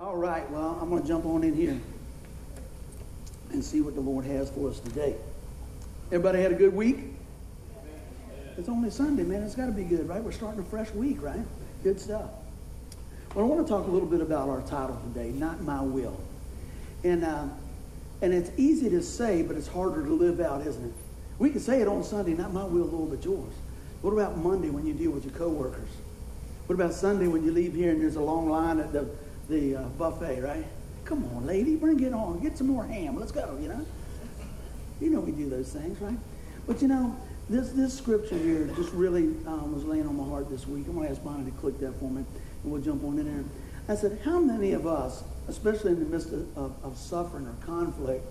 All right, well, I'm going to jump on in here and see what the Lord has for us today. Everybody had a good week? It's only Sunday, man. It's got to be good, right? We're starting a fresh week, right? Good stuff. Well, I want to talk a little bit about our title today, Not My Will. And, uh, and it's easy to say, but it's harder to live out, isn't it? We can say it on Sunday, not my will, Lord, but yours. What about Monday when you deal with your coworkers? What about Sunday when you leave here and there's a long line at the, the uh, buffet, right? Come on, lady, bring it on. Get some more ham. Let's go, you know? You know we do those things, right? But you know, this, this scripture here just really um, was laying on my heart this week. I'm going to ask Bonnie to click that for me, and we'll jump on in there. I said, how many of us, especially in the midst of, of, of suffering or conflict,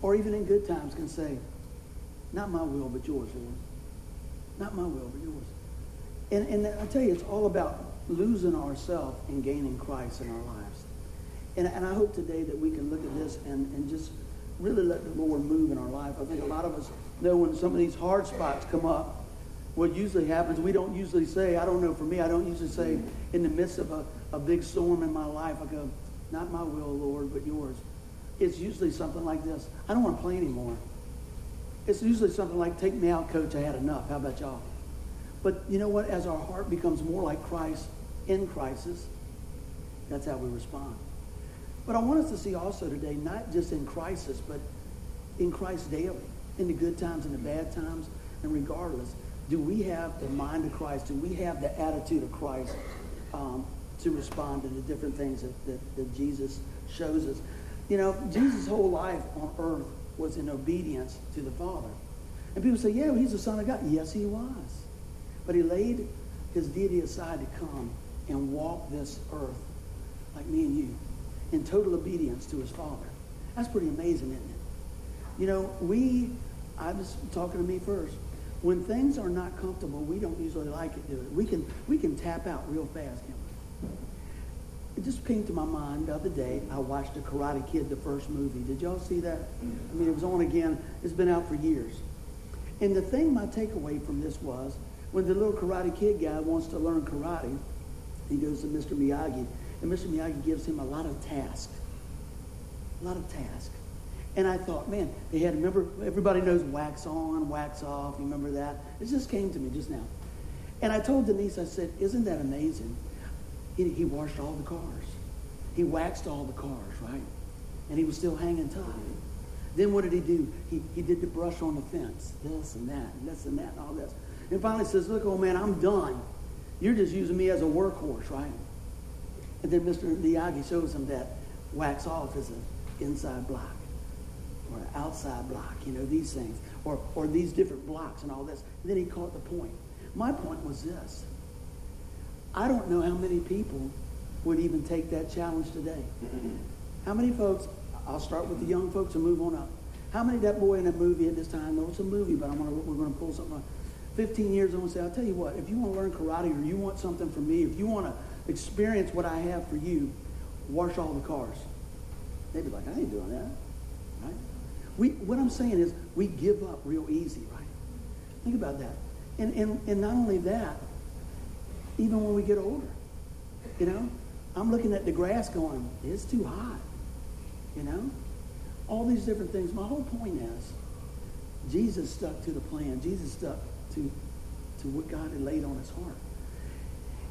or even in good times, can say, not my will, but yours, Lord. Not my will, but yours. And, and I tell you, it's all about losing ourselves and gaining Christ in our lives. And, and I hope today that we can look at this and, and just really let the Lord move in our life. I think a lot of us know when some of these hard spots come up, what usually happens, we don't usually say, I don't know, for me, I don't usually say in the midst of a, a big storm in my life, I go, not my will, Lord, but yours. It's usually something like this. I don't want to play anymore. It's usually something like, take me out, coach, I had enough. How about y'all? But you know what? As our heart becomes more like Christ in crisis, that's how we respond. But I want us to see also today, not just in crisis, but in Christ daily, in the good times and the bad times, and regardless, do we have the mind of Christ? Do we have the attitude of Christ um, to respond to the different things that, that, that Jesus shows us? You know, Jesus' whole life on earth was in obedience to the Father. And people say, yeah, well, he's the Son of God. Yes, he was. But he laid his deity aside to come and walk this earth like me and you in total obedience to his Father. That's pretty amazing, isn't it? You know, we, I was talking to me first. When things are not comfortable, we don't usually like it, do it? We can, we can tap out real fast, can't we? It just came to my mind the other day. I watched The Karate Kid, the first movie. Did y'all see that? I mean, it was on again. It's been out for years. And the thing, my takeaway from this was, when the little Karate Kid guy wants to learn karate, he goes to Mr. Miyagi, and Mr. Miyagi gives him a lot of tasks. A lot of tasks. And I thought, man, they had, remember, everybody knows wax on, wax off. You remember that? It just came to me just now. And I told Denise, I said, isn't that amazing? He, he washed all the cars. He waxed all the cars, right? And he was still hanging tight. Then what did he do? He, he did the brush on the fence, this and that, and this and that, and all this. And finally says, look, old man, I'm done. You're just using me as a workhorse, right? And then Mr. Miyagi shows him that wax off is an inside block or an outside block, you know, these things, or, or these different blocks and all this. And then he caught the point. My point was this. I don't know how many people would even take that challenge today. How many folks, I'll start with the young folks and move on up. How many that boy in that movie at this time, well, it's a movie, but I'm gonna, we're going to pull something on. 15 years, going to say, I'll tell you what, if you want to learn karate or you want something from me, if you want to experience what I have for you, wash all the cars. They'd be like, I ain't doing that. Right? We, what I'm saying is we give up real easy, right? Think about that. And, and, and not only that, even when we get older, you know, I'm looking at the grass going, it's too hot, you know? All these different things. My whole point is Jesus stuck to the plan. Jesus stuck to, to what God had laid on his heart.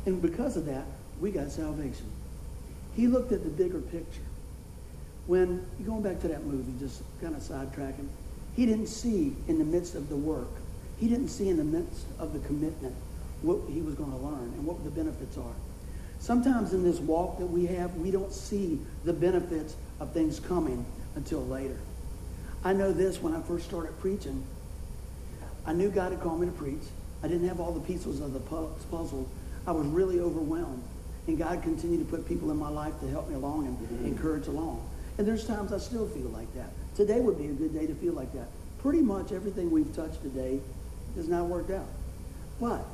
And because of that, we got salvation. He looked at the bigger picture. When, going back to that movie, just kind of sidetracking, he didn't see in the midst of the work, he didn't see in the midst of the commitment what he was going to learn and what the benefits are. Sometimes in this walk that we have, we don't see the benefits of things coming until later. I know this when I first started preaching. I knew God had called me to preach. I didn't have all the pieces of the puzzle. I was really overwhelmed. And God continued to put people in my life to help me along and encourage along. And there's times I still feel like that. Today would be a good day to feel like that. Pretty much everything we've touched today has not worked out. But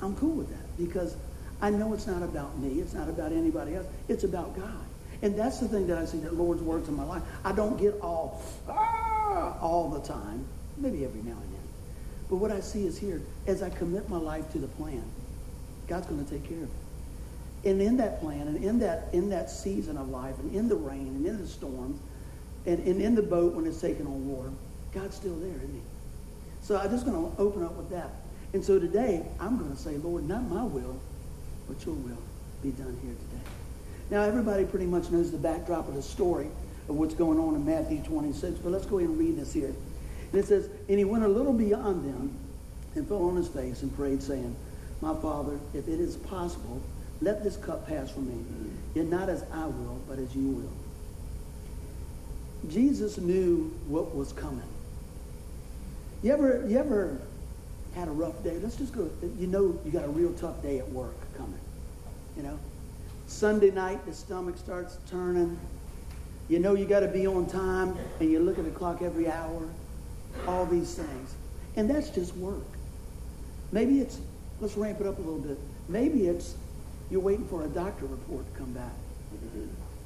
I'm cool with that because I know it's not about me. It's not about anybody else. It's about God. And that's the thing that I see that Lord's works in my life. I don't get all, ah, all the time. Maybe every now and then. But what I see is here, as I commit my life to the plan, God's going to take care of it. And in that plan and in that, in that season of life and in the rain and in the storms and, and in the boat when it's taking on water, God's still there, isn't he? So I'm just going to open up with that. And so today, I'm going to say, Lord, not my will, but your will be done here today. Now, everybody pretty much knows the backdrop of the story of what's going on in Matthew 26, but let's go ahead and read this here. And it says, And he went a little beyond them and fell on his face and prayed, saying, My Father, if it is possible, let this cup pass from me. Yet not as I will, but as you will. Jesus knew what was coming. You ever, you ever had a rough day? Let's just go. You know you got a real tough day at work coming. You know? Sunday night, the stomach starts turning. You know you got to be on time, and you look at the clock every hour. All these things. And that's just work. Maybe it's, let's ramp it up a little bit. Maybe it's you're waiting for a doctor report to come back.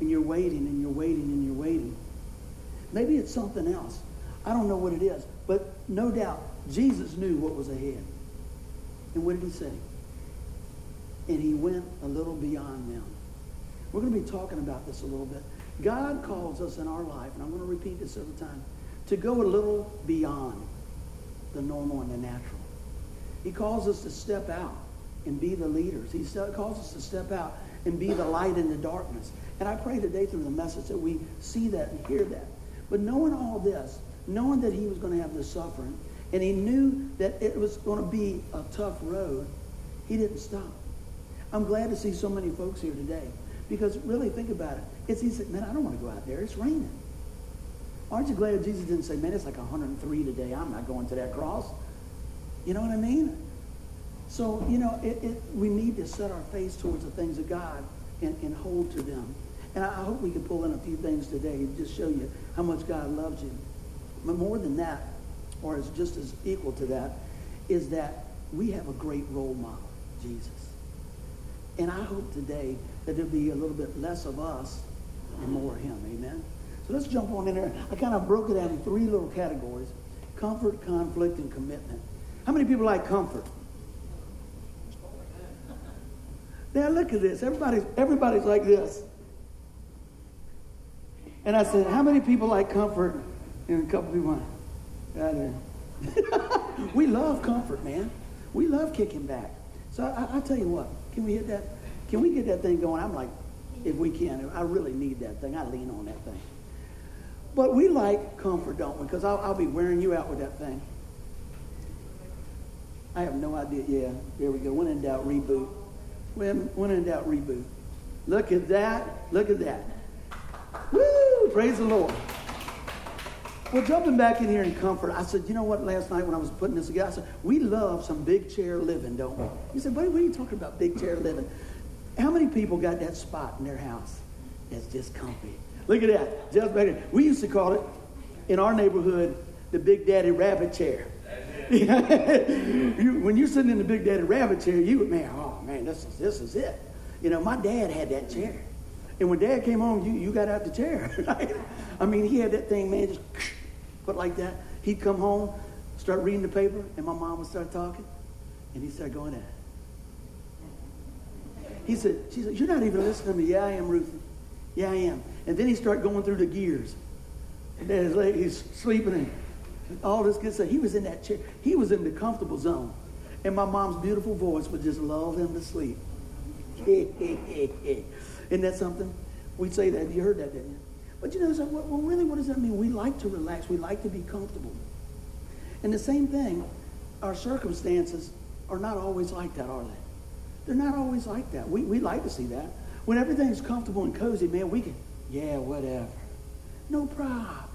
And you're waiting and you're waiting and you're waiting. Maybe it's something else. I don't know what it is. But no doubt, Jesus knew what was ahead. And what did he say? And he went a little beyond them. We're going to be talking about this a little bit. God calls us in our life, and I'm going to repeat this every time, to go a little beyond the normal and the natural. He calls us to step out and be the leaders. He calls us to step out and be the light in the darkness. And I pray today through the message that we see that and hear that. But knowing all this, knowing that he was going to have this suffering, and he knew that it was going to be a tough road, he didn't stop. I'm glad to see so many folks here today because really think about it. It's easy, man, I don't want to go out there. It's raining. Aren't you glad Jesus didn't say, man, it's like 103 today. I'm not going to that cross. You know what I mean? So, you know, it, it, we need to set our face towards the things of God and, and hold to them. And I, hope we can pull in a few things today and just show you how much God loves you. But more than that, or is just as equal to that, is that we have a great role model, Jesus. And I hope today that there'll be a little bit less of us and more of him. Amen? Let's jump on in there. I kind of broke it down in three little categories. Comfort, conflict, and commitment. How many people like comfort? Now look at this. Everybody's, everybody's like this. And I said, how many people like comfort? And a couple people went, we love comfort, man. We love kicking back. So I, I tell you what, can we hit that? Can we get that thing going? I'm like, if we can, I really need that thing. I lean on that thing. But we like comfort, don't we? Because I'll, I'll be wearing you out with that thing. I have no idea. Yeah, there we go. When in doubt, reboot. When, when in doubt, reboot. Look at that. Look at that. Woo! Praise the Lord. Well, jumping back in here in comfort, I said, you know what, last night when I was putting this together, I said, we love some big chair living, don't we? You said, what, what are you talking about, big chair living? How many people got that spot in their house that's just comfy? Look at that. Just back. We used to call it, in our neighborhood, the Big Daddy Rabbit chair. you, when you're sitting in the Big Daddy Rabbit chair, you would, man, oh man, this is, this is it. You know, my dad had that chair. And when dad came home, you, you got out the chair. Right? I mean, he had that thing, man, just put like that. He'd come home, start reading the paper, and my mom would start talking, and he'd start going at He said, she said, you're not even listening to me. Yeah, I am, Ruthie. Yeah, I am. And then he started going through the gears. And then his he's sleeping and all this good stuff. He was in that chair. He was in the comfortable zone. And my mom's beautiful voice would just lull him to sleep. Isn't that something? We'd say that. You heard that, didn't you? But you know, so, well, really, what does that mean? We like to relax. We like to be comfortable. And the same thing, our circumstances are not always like that, are they? They're not always like that. We, we like to see that. When everything's comfortable and cozy, man, we can, yeah, whatever. No problem.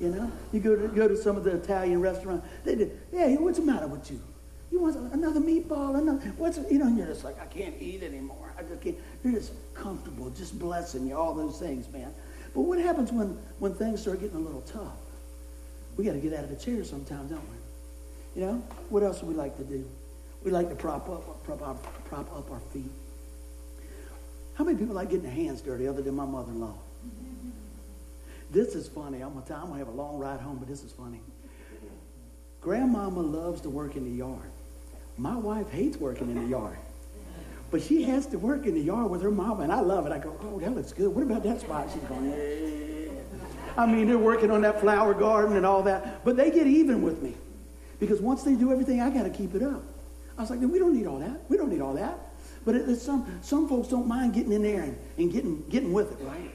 You know, you go to go to some of the Italian restaurants. They did, yeah, what's the matter with you? You want another meatball? Another, what's you know? And you're just like, I can't eat anymore. I just can't. You're just comfortable, just blessing you, all those things, man. But what happens when when things start getting a little tough? We got to get out of the chair sometimes, don't we? You know, what else do we like to do? We like to prop up, prop prop up our feet. How many people like getting their hands dirty other than my mother-in-law? This is funny. I'm gonna, tell, I'm gonna have a long ride home, but this is funny. Grandmama loves to work in the yard. My wife hates working in the yard. But she has to work in the yard with her mama, and I love it. I go, oh, that looks good. What about that spot? She's going, eh. I mean, they're working on that flower garden and all that, but they get even with me because once they do everything, I got to keep it up. I was like, we don't need all that. We don't need all that. But it, some some folks don't mind getting in there and, and getting getting with it, right?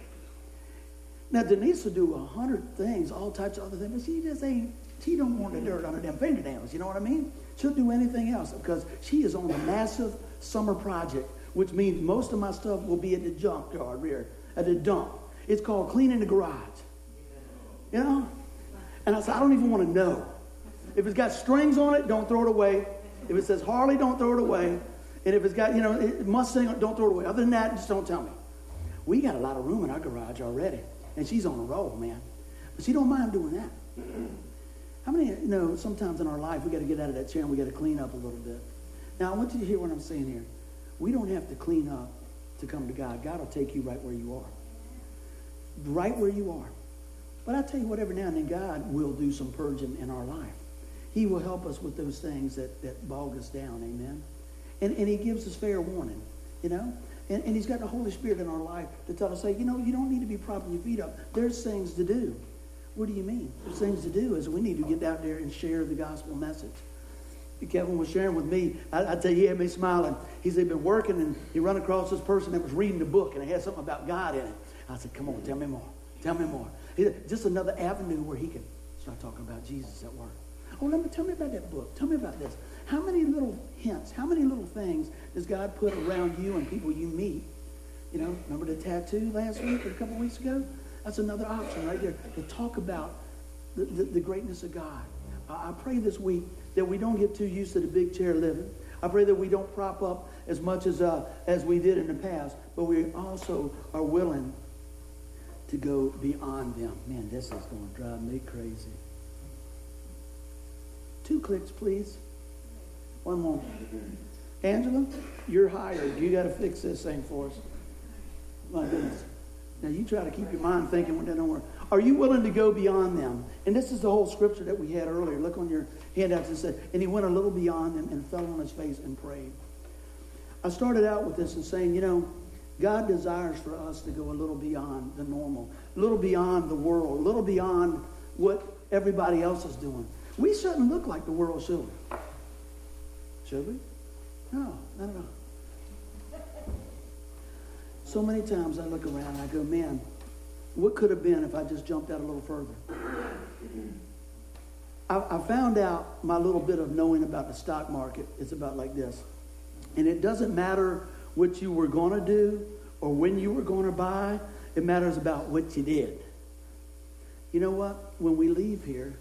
Now Denise will do a hundred things, all types of other things, but she just ain't. She don't want the dirt under them fingernails. You know what I mean? She'll do anything else because she is on a massive summer project, which means most of my stuff will be at the junkyard rear, at the dump. It's called cleaning the garage. You know? And I said, I don't even want to know. If it's got strings on it, don't throw it away. If it says Harley, don't throw it away. And if it's got, you know, Mustang, don't throw it away. Other than that, just don't tell me. We got a lot of room in our garage already. And she's on a roll, man. But she don't mind doing that. How many, you know, sometimes in our life, we got to get out of that chair and we got to clean up a little bit. Now, I want you to hear what I'm saying here. We don't have to clean up to come to God. God will take you right where you are. Right where you are. But I tell you what, every now and then God will do some purging in our life. He will help us with those things that, that bog us down. Amen. And, and he gives us fair warning, you know. And, and he's got the Holy Spirit in our life to tell us, say, you know, you don't need to be propping your feet up. There's things to do. What do you mean? There's things to do is we need to get out there and share the gospel message. Kevin was sharing with me. I, I tell you, he had me smiling. He said been working and he run across this person that was reading the book and it had something about God in it. I said, come on, tell me more. Tell me more. He said, just another avenue where he could start talking about Jesus at work. Oh, let me tell me about that book. Tell me about this. How many little hints, how many little things does God put around you and people you meet? You know, remember the tattoo last week or a couple weeks ago? That's another option right there to talk about the, the, the greatness of God. I, I pray this week that we don't get too used to the big chair living. I pray that we don't prop up as much as, uh, as we did in the past, but we also are willing to go beyond them. Man, this is going to drive me crazy. Two clicks, please. One more. Angela, you're hired. You got to fix this thing for us. My goodness. Now you try to keep your mind thinking when that don't work. Are you willing to go beyond them? And this is the whole scripture that we had earlier. Look on your handouts. It said, and he went a little beyond them and fell on his face and prayed. I started out with this and saying, you know, God desires for us to go a little beyond the normal, a little beyond the world, a little beyond what everybody else is doing. We shouldn't look like the world, should? Should we? No, not at all. So many times I look around and I go, man, what could have been if I just jumped out a little further? I, I found out my little bit of knowing about the stock market. is about like this. And it doesn't matter what you were going to do or when you were going to buy, it matters about what you did. You know what? When we leave here,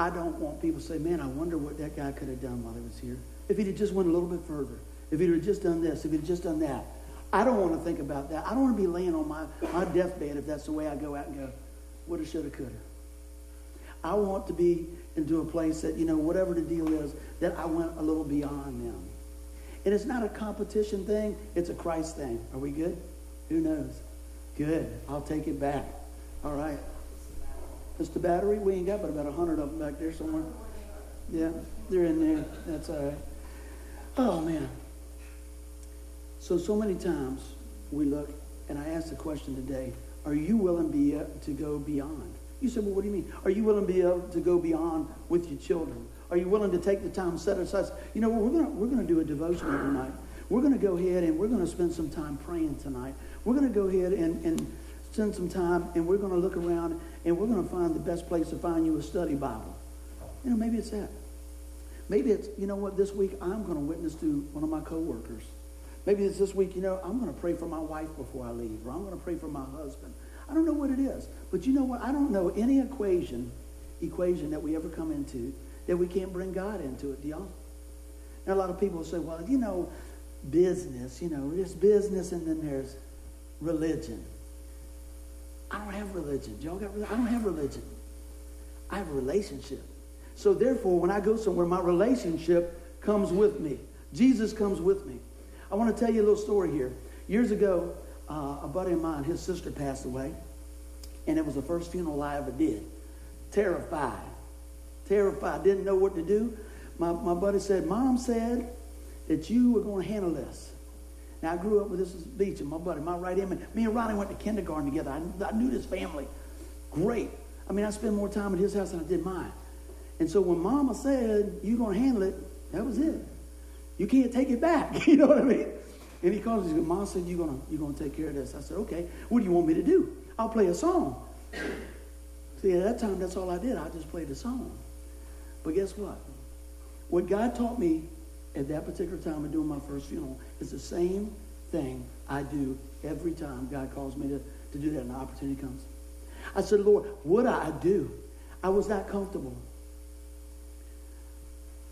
I don't want people to say, man, I wonder what that guy could have done while he was here. If he'd have just went a little bit further. If he'd have just done this. If he'd just done that. I don't want to think about that. I don't want to be laying on my, my deathbed if that's the way I go out and go, woulda, shoulda, coulda. I want to be into a place that, you know, whatever the deal is, that I went a little beyond them. And it's not a competition thing, it's a Christ thing. Are we good? Who knows? Good. I'll take it back. All right. It's the battery. We ain't got but about a hundred of them back there somewhere. Yeah, they're in there. That's all right. Oh man. So so many times we look, and I asked the question today: Are you willing be, uh, to go beyond? You said, well, what do you mean? Are you willing to be able to go beyond with your children? Are you willing to take the time set aside? You know, we're gonna we're gonna do a devotion every night. We're gonna go ahead and we're gonna spend some time praying tonight. We're gonna go ahead and, and spend some time and we're gonna look around and we're going to find the best place to find you a study Bible. You know, maybe it's that. Maybe it's, you know what, this week I'm going to witness to one of my coworkers. Maybe it's this week, you know, I'm going to pray for my wife before I leave, or I'm going to pray for my husband. I don't know what it is. But you know what? I don't know any equation, equation that we ever come into that we can't bring God into it, do y'all? Now, a lot of people say, well, you know, business, you know, there's business and then there's religion. I don't have religion. Y'all got religion? I don't have religion. I have a relationship. So therefore, when I go somewhere, my relationship comes with me. Jesus comes with me. I want to tell you a little story here. Years ago, uh, a buddy of mine, his sister passed away, and it was the first funeral I ever did. Terrified. Terrified. Didn't know what to do. My, my buddy said, Mom said, that you were going to handle this. Now, I grew up with this Beach and my buddy, my right hand man. Me and Ronnie went to kindergarten together. I, I knew this family. Great. I mean, I spent more time at his house than I did mine. And so when Mama said, you're going to handle it, that was it. You can't take it back. you know what I mean? And he calls me, Mom said, you're going you're to take care of this. I said, okay. What do you want me to do? I'll play a song. See, at that time, that's all I did. I just played a song. But guess what? What God taught me at that particular time of doing my first funeral is the same thing I do every time God calls me to, to do that and the opportunity comes. I said, Lord, what I do? I was not comfortable.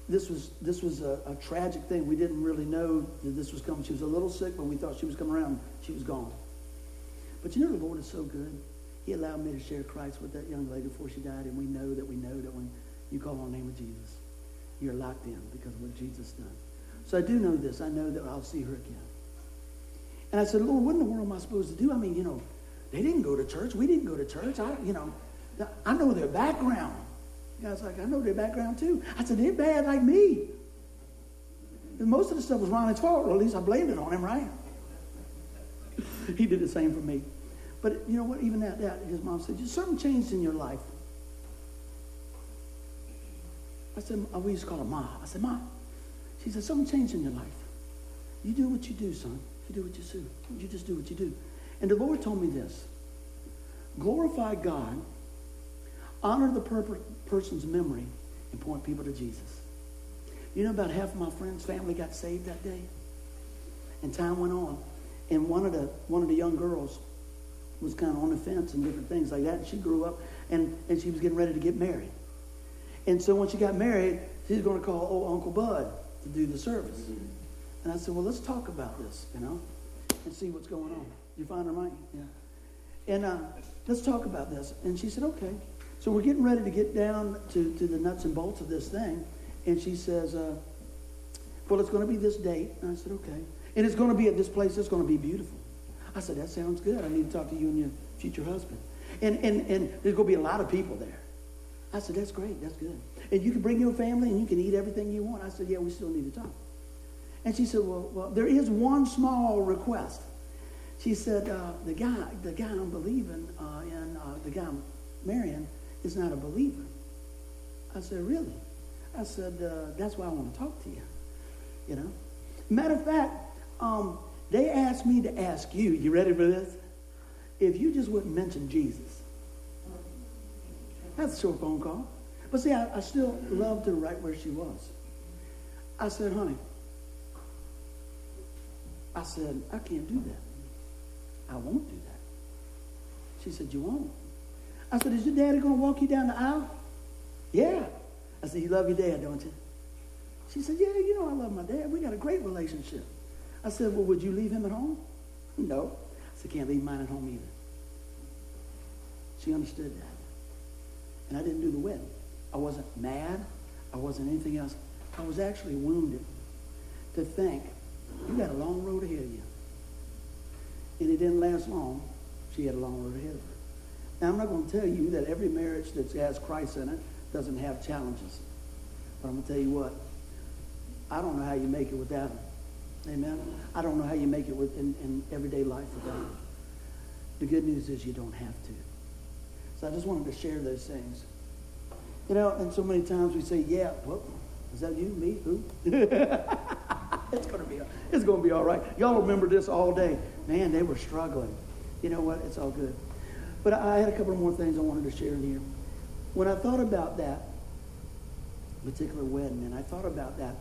This was, this was a, a tragic thing. We didn't really know that this was coming. She was a little sick, but we thought she was coming around. She was gone. But you know, the Lord is so good. He allowed me to share Christ with that young lady before she died, and we know that we know that when you call on the name of Jesus, you're locked in because of what Jesus done. So I do know this. I know that I'll see her again. And I said, Lord, what in the world am I supposed to do? I mean, you know, they didn't go to church. We didn't go to church. I, you know, I know their background. Guy's like, I know their background too. I said, they're bad like me. And most of the stuff was Ronnie's fault, or at least I blamed it on him, right? he did the same for me. But you know what? Even that, that his mom said, something changed in your life. I said, we used to call her Ma. I said, Ma. She said, something changed in your life. You do what you do, son. You do what you do. You just do what you do. And the Lord told me this. Glorify God, honor the per- person's memory, and point people to Jesus. You know, about half of my friends' family got saved that day. And time went on. And one of the, one of the young girls was kind of on the fence and different things like that. And she grew up and, and she was getting ready to get married. And so when she got married, she's going to call old Uncle Bud to do the service. And I said, well, let's talk about this, you know, and see what's going on. You find her, Mike? Yeah. And uh, let's talk about this. And she said, okay. So we're getting ready to get down to, to the nuts and bolts of this thing. And she says, uh, well, it's going to be this date. And I said, okay. And it's going to be at this place. It's going to be beautiful. I said, that sounds good. I need to talk to you and your future husband. And, and, and there's going to be a lot of people there. I said, that's great. That's good. And you can bring your family and you can eat everything you want. I said, yeah, we still need to talk. And she said, well, well there is one small request. She said, uh, the guy, the guy I'm believing uh, in, uh, the guy I'm marrying is not a believer. I said, really? I said, uh, that's why I want to talk to you. You know? Matter of fact, um, they asked me to ask you, you ready for this? If you just wouldn't mention Jesus. That's a short phone call. But see, I, I still loved her right where she was. I said, honey, I said, I can't do that. I won't do that. She said, you won't. I said, is your daddy going to walk you down the aisle? Yeah. I said, you love your dad, don't you? She said, yeah, you know I love my dad. We got a great relationship. I said, well, would you leave him at home? No. I said, can't leave mine at home either. She understood that. And I didn't do the wedding. I wasn't mad. I wasn't anything else. I was actually wounded to think, you got a long road ahead of you. And it didn't last long. She had a long road ahead of her. Now, I'm not going to tell you that every marriage that has Christ in it doesn't have challenges. But I'm going to tell you what, I don't know how you make it without him. Amen. I don't know how you make it with in, in everyday life without him. The good news is you don't have to. So I just wanted to share those things. You know, and so many times we say, yeah, well, is that you, me, who? it's going to be, it's going to be all right. Y'all remember this all day. Man, they were struggling. You know what? It's all good. But I had a couple more things I wanted to share in here. When I thought about that particular wedding, and I thought about that,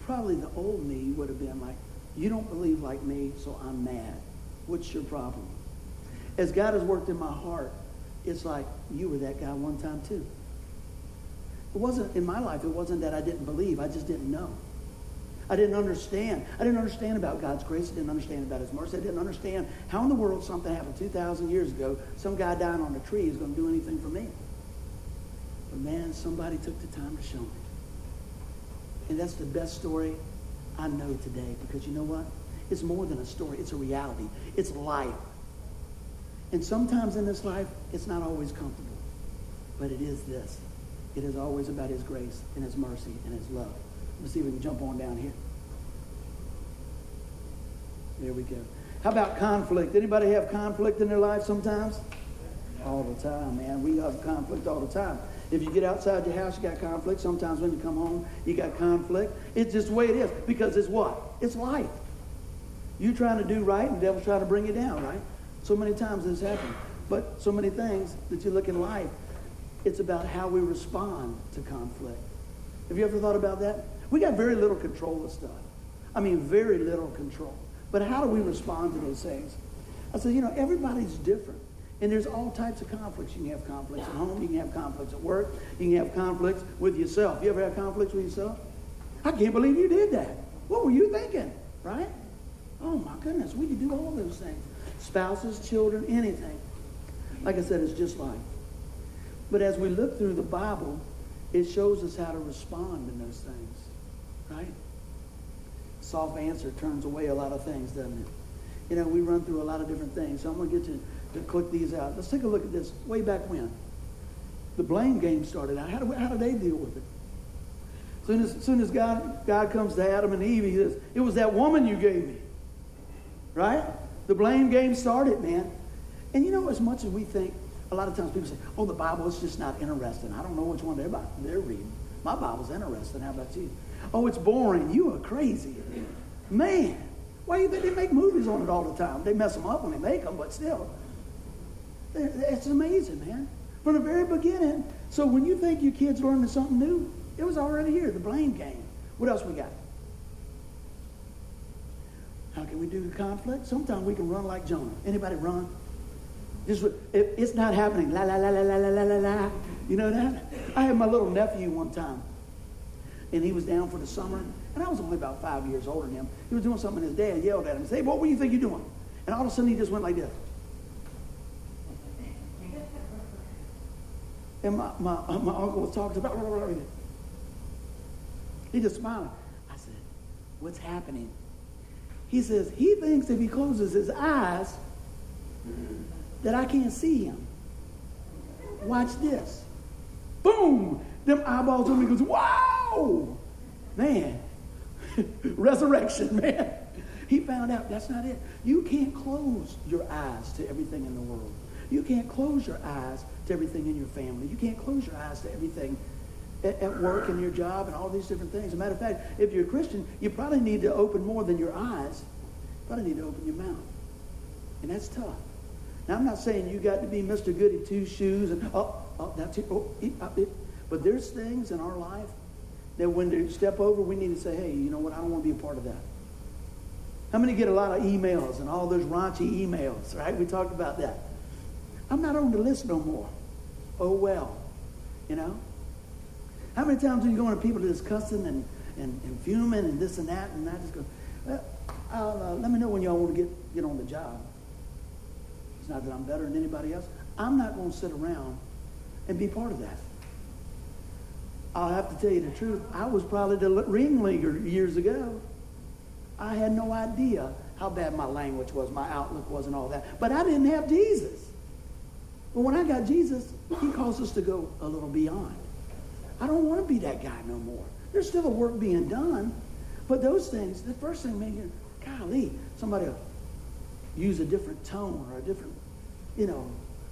probably the old me would have been like, you don't believe like me, so I'm mad. What's your problem? As God has worked in my heart, it's like you were that guy one time too. It wasn't in my life, it wasn't that I didn't believe, I just didn't know. I didn't understand. I didn't understand about God's grace. I didn't understand about His mercy. I didn't understand how in the world something happened 2,000 years ago, some guy dying on a tree is going to do anything for me. But man, somebody took the time to show me. And that's the best story I know today because you know what? It's more than a story. It's a reality. It's life. And sometimes in this life, it's not always comfortable. But it is this. It is always about his grace and his mercy and his love. Let's see if we can jump on down here. There we go. How about conflict? Anybody have conflict in their life sometimes? All the time, man. We have conflict all the time. If you get outside your house, you got conflict. Sometimes when you come home, you got conflict. It's just the way it is because it's what? It's life. You trying to do right, and the devil's trying to bring you down, right? So many times this happens. But so many things that you look in life, it's about how we respond to conflict. Have you ever thought about that? We got very little control of stuff. I mean, very little control. But how do we respond to those things? I said, you know, everybody's different. And there's all types of conflicts. You can have conflicts at home. You can have conflicts at work. You can have conflicts with yourself. You ever have conflicts with yourself? I can't believe you did that. What were you thinking? Right? Oh my goodness, we can do all those things. Spouses, children, anything. Like I said, it's just life. But as we look through the Bible, it shows us how to respond in those things. Right? Soft answer turns away a lot of things, doesn't it? You know, we run through a lot of different things. So I'm going to get to, to click these out. Let's take a look at this way back when. The blame game started out. How do, how do they deal with it? Soon as, soon as God, God comes to Adam and Eve, he says, It was that woman you gave me. Right? The blame game started, man. And you know, as much as we think, a lot of times people say, oh, the Bible is just not interesting. I don't know which one they're, they're reading. My Bible's interesting. How about you? Oh, it's boring. You are crazy. Man, why do they make movies on it all the time? They mess them up when they make them, but still. It's amazing, man. From the very beginning. So when you think your kid's learning something new, it was already here, the blame game. What else we got? How can we do the conflict? Sometimes we can run like Jonah. Anybody run? Just, it's not happening. La, la, la, la, la, la, la, la. You know that? I had my little nephew one time, and he was down for the summer, and I was only about five years older than him. He was doing something, and his dad yelled at him said, hey, what do you think you're doing? And all of a sudden, he just went like this. And my, my, uh, my uncle was talking about, he just smiled. I said, what's happening? He says, he thinks if he closes his eyes that I can't see him. Watch this. Boom! Them eyeballs on me goes, wow! Man, resurrection, man. He found out that's not it. You can't close your eyes to everything in the world. You can't close your eyes to everything in your family. You can't close your eyes to everything at, at work and your job and all these different things. As a matter of fact, if you're a Christian, you probably need to open more than your eyes. You probably need to open your mouth. And that's tough. Now, I'm not saying you got to be Mr. Goody Two Shoes and, oh, oh, that's it. Oh, it, uh, it. But there's things in our life that when they step over, we need to say, hey, you know what? I don't want to be a part of that. How many get a lot of emails and all those raunchy emails, right? We talked about that. I'm not on the list no more. Oh, well. You know? How many times are you going to people that's cussing and, and, and fuming and this and that, and I just go, well, uh, let me know when y'all want to get, get on the job. Not that I'm better than anybody else. I'm not going to sit around and be part of that. I'll have to tell you the truth. I was probably the ringleader years ago. I had no idea how bad my language was, my outlook was, and all that. But I didn't have Jesus. But when I got Jesus, he calls us to go a little beyond. I don't want to be that guy no more. There's still a work being done. But those things, the first thing, man, golly, somebody use a different tone or a different, you know,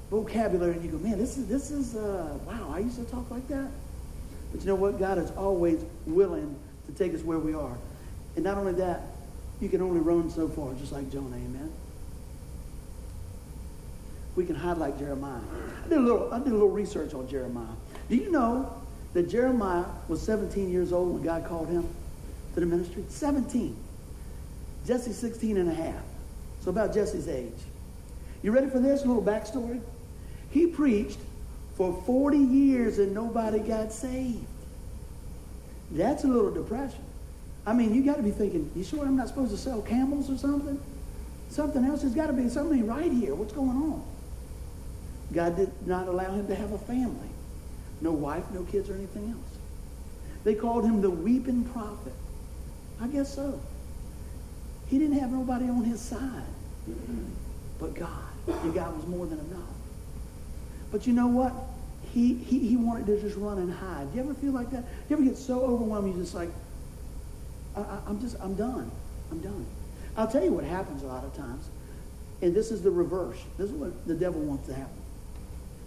vocabulary, and you go, man, this is this is uh, wow. I used to talk like that. But you know what? God is always willing to take us where we are. And not only that, you can only run so far, just like Jonah. Amen. We can hide like Jeremiah. I did a little. I did a little research on Jeremiah. Do you know that Jeremiah was 17 years old when God called him to the ministry? 17. Jesse 16 and a half. So about Jesse's age. You ready for this? A little backstory? He preached for 40 years and nobody got saved. That's a little depression. I mean, you got to be thinking, you sure I'm not supposed to sell camels or something? Something else. There's got to be something right here. What's going on? God did not allow him to have a family. No wife, no kids, or anything else. They called him the weeping prophet. I guess so. He didn't have nobody on his side but God. And God was more than enough. But you know what? He, he, he wanted to just run and hide. Do you ever feel like that? Do you ever get so overwhelmed you're just like, I, I, I'm just, I'm done. I'm done. I'll tell you what happens a lot of times. And this is the reverse. This is what the devil wants to happen.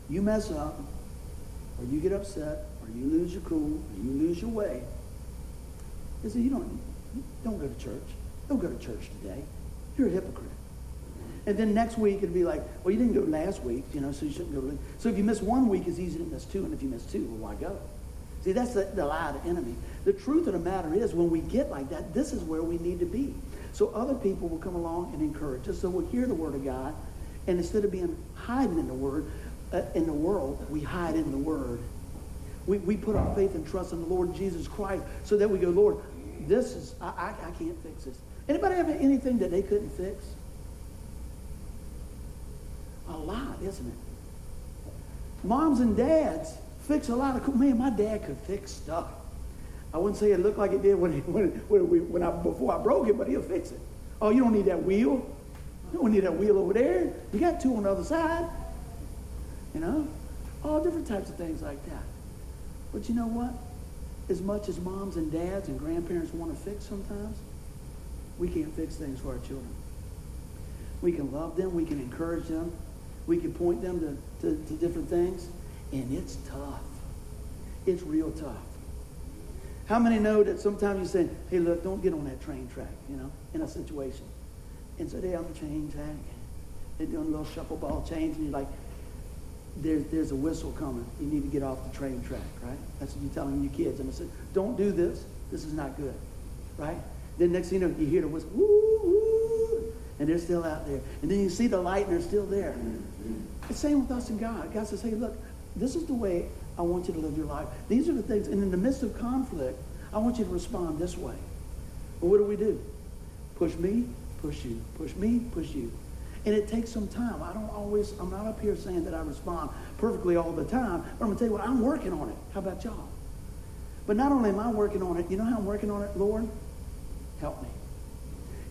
You mess up, or you get upset, or you lose your cool, or you lose your way. He said, you don't, don't go to church. Don't go to church today. You're a hypocrite. And then next week it'd be like, well, you didn't go last week, you know, so you shouldn't go. So if you miss one week, it's easy to miss two, and if you miss two, well, why go? See, that's the, the lie of the enemy. The truth of the matter is, when we get like that, this is where we need to be. So other people will come along and encourage us. So we'll hear the word of God, and instead of being hiding in the word, uh, in the world, we hide in the word. We, we put our faith and trust in the Lord Jesus Christ so that we go, Lord, this is, I, I, I can't fix this. Anybody have anything that they couldn't fix? A lot, isn't it? Moms and dads fix a lot of, man, my dad could fix stuff. I wouldn't say it looked like it did when, when, when, when I, before I broke it, but he'll fix it. Oh, you don't need that wheel. You don't need that wheel over there. You got two on the other side. You know? All different types of things like that. But you know what? As much as moms and dads and grandparents want to fix sometimes, we can't fix things for our children. We can love them. We can encourage them. We can point them to, to, to different things. And it's tough. It's real tough. How many know that sometimes you say, hey, look, don't get on that train track, you know, in a situation. And so they're on the train track. They're doing a little shuffle ball change, and you're like, there's, there's a whistle coming. You need to get off the train track, right? That's what you're telling your kids. And I said, don't do this. This is not good, right? Then next thing you know, you hear the whistle, woo, and they're still out there. And then you see the light, and they're still there. The same with us and God. God says, hey, look, this is the way I want you to live your life. These are the things. And in the midst of conflict, I want you to respond this way. Well, what do we do? Push me, push you. Push me, push you. And it takes some time. I don't always, I'm not up here saying that I respond perfectly all the time, but I'm going to tell you what, I'm working on it. How about y'all? But not only am I working on it, you know how I'm working on it, Lord? Help me.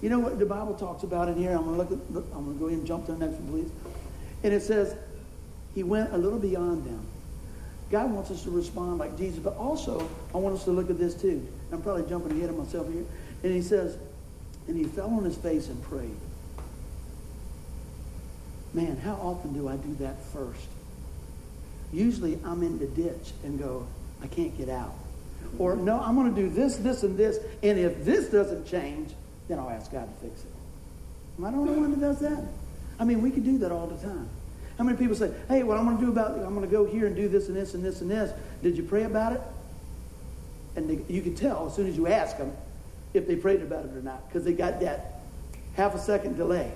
You know what the Bible talks about in here? I'm going to look at, look, I'm going to go ahead and jump to the next one, please. And it says, he went a little beyond them. God wants us to respond like Jesus, but also I want us to look at this too. I'm probably jumping ahead of myself here. And he says, and he fell on his face and prayed. Man, how often do I do that first? Usually I'm in the ditch and go, I can't get out. Or no, I'm going to do this, this, and this, and if this doesn't change, then I'll ask God to fix it. Am I the only one that does that? I mean, we can do that all the time. How many people say, hey, what I'm going to do about, it, I'm going to go here and do this and this and this and this. Did you pray about it? And they, you can tell as soon as you ask them if they prayed about it or not because they got that half a second delay.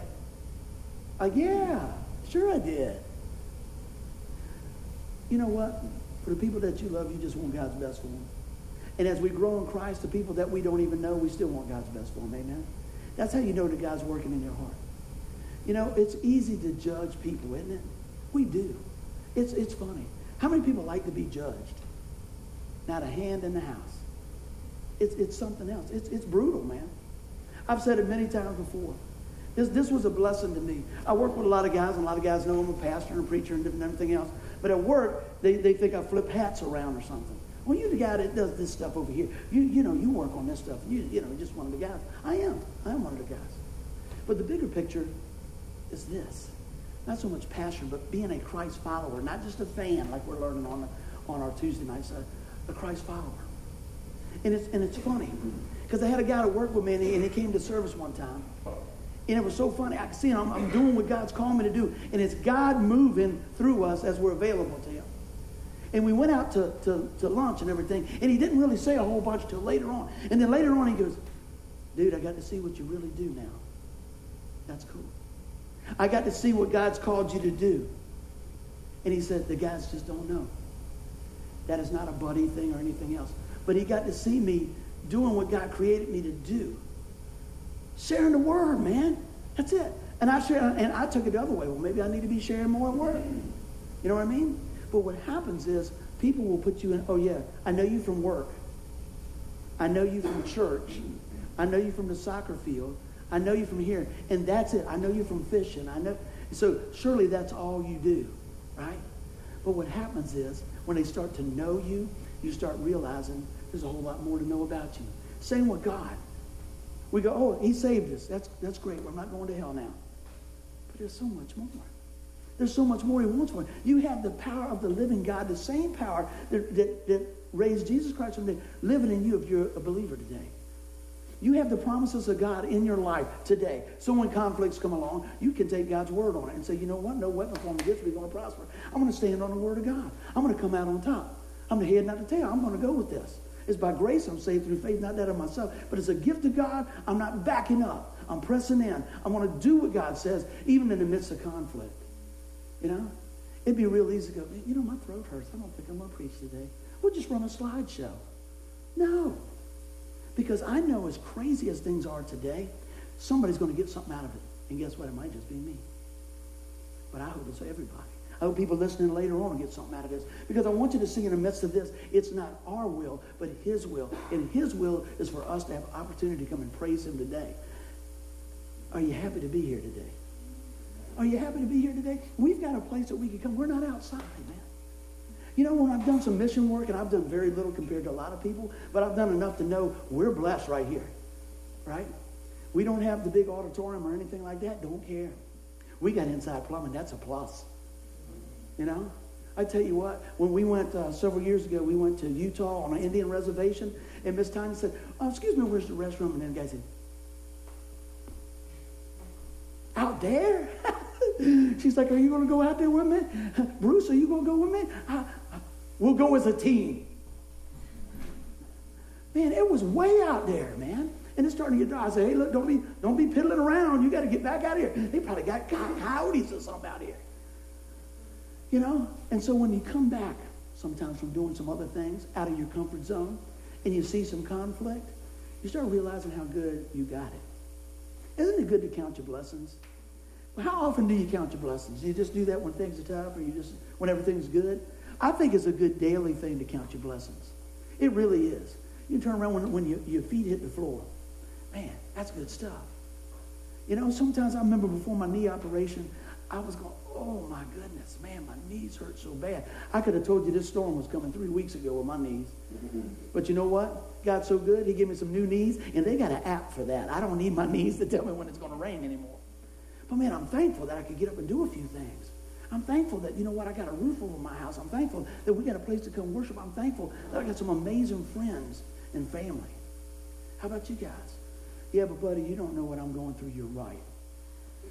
Like, yeah, sure I did. You know what? For the people that you love, you just want God's best for them. And as we grow in Christ, the people that we don't even know, we still want God's best for them. Amen? That's how you know that God's working in your heart. You know, it's easy to judge people, isn't it? We do. It's, it's funny. How many people like to be judged? Not a hand in the house. It's, it's something else. It's, it's brutal, man. I've said it many times before. This, this was a blessing to me. I work with a lot of guys, and a lot of guys know I'm a pastor and a preacher and everything else. But at work, they, they think I flip hats around or something. Well, you're the guy that does this stuff over here. You, you know, you work on this stuff. You, you know, just one of the guys. I am. I am one of the guys. But the bigger picture is this. Not so much passion, but being a Christ follower, not just a fan like we're learning on, on our Tuesday nights, a, a Christ follower. And it's, and it's funny because I had a guy to work with me and he, and he came to service one time. And it was so funny. I could see him. I'm, I'm doing what God's called me to do. And it's God moving through us as we're available to him. And we went out to, to, to lunch and everything. And he didn't really say a whole bunch till later on. And then later on he goes, dude, I got to see what you really do now. That's cool. I got to see what God's called you to do. And he said, the guys just don't know. That is not a buddy thing or anything else. But he got to see me doing what God created me to do. Sharing the word, man. That's it. And I share, and I took it the other way. Well, maybe I need to be sharing more word. You know what I mean? But what happens is people will put you in, oh yeah, I know you from work. I know you from church. I know you from the soccer field. I know you from here. And that's it. I know you from fishing. I know. So surely that's all you do, right? But what happens is when they start to know you, you start realizing there's a whole lot more to know about you. Same with God. We go, oh, he saved us. That's, that's great. We're not going to hell now. But there's so much more. There's so much more he wants for you. You have the power of the living God, the same power that, that, that raised Jesus Christ from the dead, living in you if you're a believer today. You have the promises of God in your life today. So when conflicts come along, you can take God's word on it and say, you know what? No weapon formed against me is going to prosper. I'm going to stand on the word of God. I'm going to come out on top. I'm the head, not the tail. I'm going to go with this. It's by grace I'm saved through faith, not that of myself. But it's a gift of God. I'm not backing up. I'm pressing in. I want to do what God says, even in the midst of conflict. You know? It'd be real easy to go, you know, my throat hurts. I don't think I'm going to preach today. We'll just run a slideshow. No. Because I know as crazy as things are today, somebody's going to get something out of it. And guess what? It might just be me. But I hope it's everybody. I hope people listening later on get something out of this. Because I want you to see in the midst of this, it's not our will, but his will. And his will is for us to have opportunity to come and praise him today. Are you happy to be here today? Are you happy to be here today? We've got a place that we can come. We're not outside, man. You know, when I've done some mission work, and I've done very little compared to a lot of people, but I've done enough to know we're blessed right here, right? We don't have the big auditorium or anything like that. Don't care. We got inside plumbing. That's a plus. You know? I tell you what, when we went uh, several years ago, we went to Utah on an Indian reservation, and Miss Tiny said, oh, excuse me, where's the restroom? And then the guy said, out there? She's like, are you going to go out there with me? Bruce, are you going to go with me? We'll go as a team. Man, it was way out there, man. And it's starting to get dry. I say, hey, look, don't be, don't be piddling around. You got to get back out of here. They probably got coyotes or something out here. You know? And so when you come back sometimes from doing some other things out of your comfort zone and you see some conflict, you start realizing how good you got it. Isn't it good to count your blessings? How often do you count your blessings? Do you just do that when things are tough or you just when everything's good? I think it's a good daily thing to count your blessings. It really is. You turn around when, when you, your feet hit the floor. Man, that's good stuff. You know, sometimes I remember before my knee operation, I was going, oh my goodness, man, my knees hurt so bad. I could have told you this storm was coming three weeks ago with my knees. But you know what? God's so good, he gave me some new knees, and they got an app for that. I don't need my knees to tell me when it's going to rain anymore. But man, I'm thankful that I could get up and do a few things. I'm thankful that, you know what, I got a roof over my house. I'm thankful that we got a place to come worship. I'm thankful that I got some amazing friends and family. How about you guys? Yeah, but buddy, you don't know what I'm going through. You're right.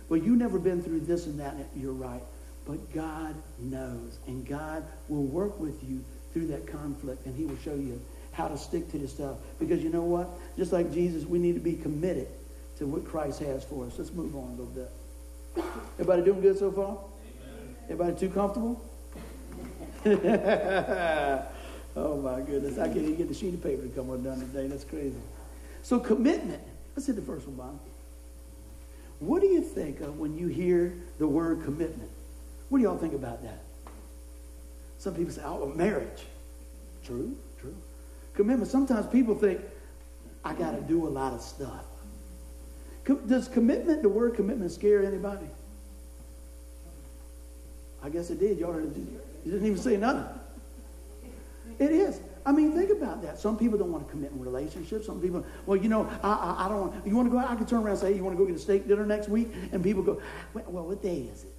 Well, you've never been through this and that. You're right. But God knows, and God will work with you through that conflict, and he will show you how to stick to this stuff. Because you know what? Just like Jesus, we need to be committed to what Christ has for us. Let's move on a little bit. Everybody doing good so far? Everybody too comfortable? oh my goodness. I can't even get the sheet of paper to come undone today. That's crazy. So commitment. Let's hit the first one, Bob. What do you think of when you hear the word commitment? What do y'all think about that? Some people say, oh, marriage. True. Commitment. Sometimes people think, I got to do a lot of stuff. Does commitment, the word commitment, scare anybody? I guess it did. Y'all. You didn't even say nothing. It is. I mean, think about that. Some people don't want to commit in relationships. Some people, well, you know, I, I, I don't want, you want to go out? I can turn around and say, hey, you want to go get a steak dinner next week? And people go, well, what day is it?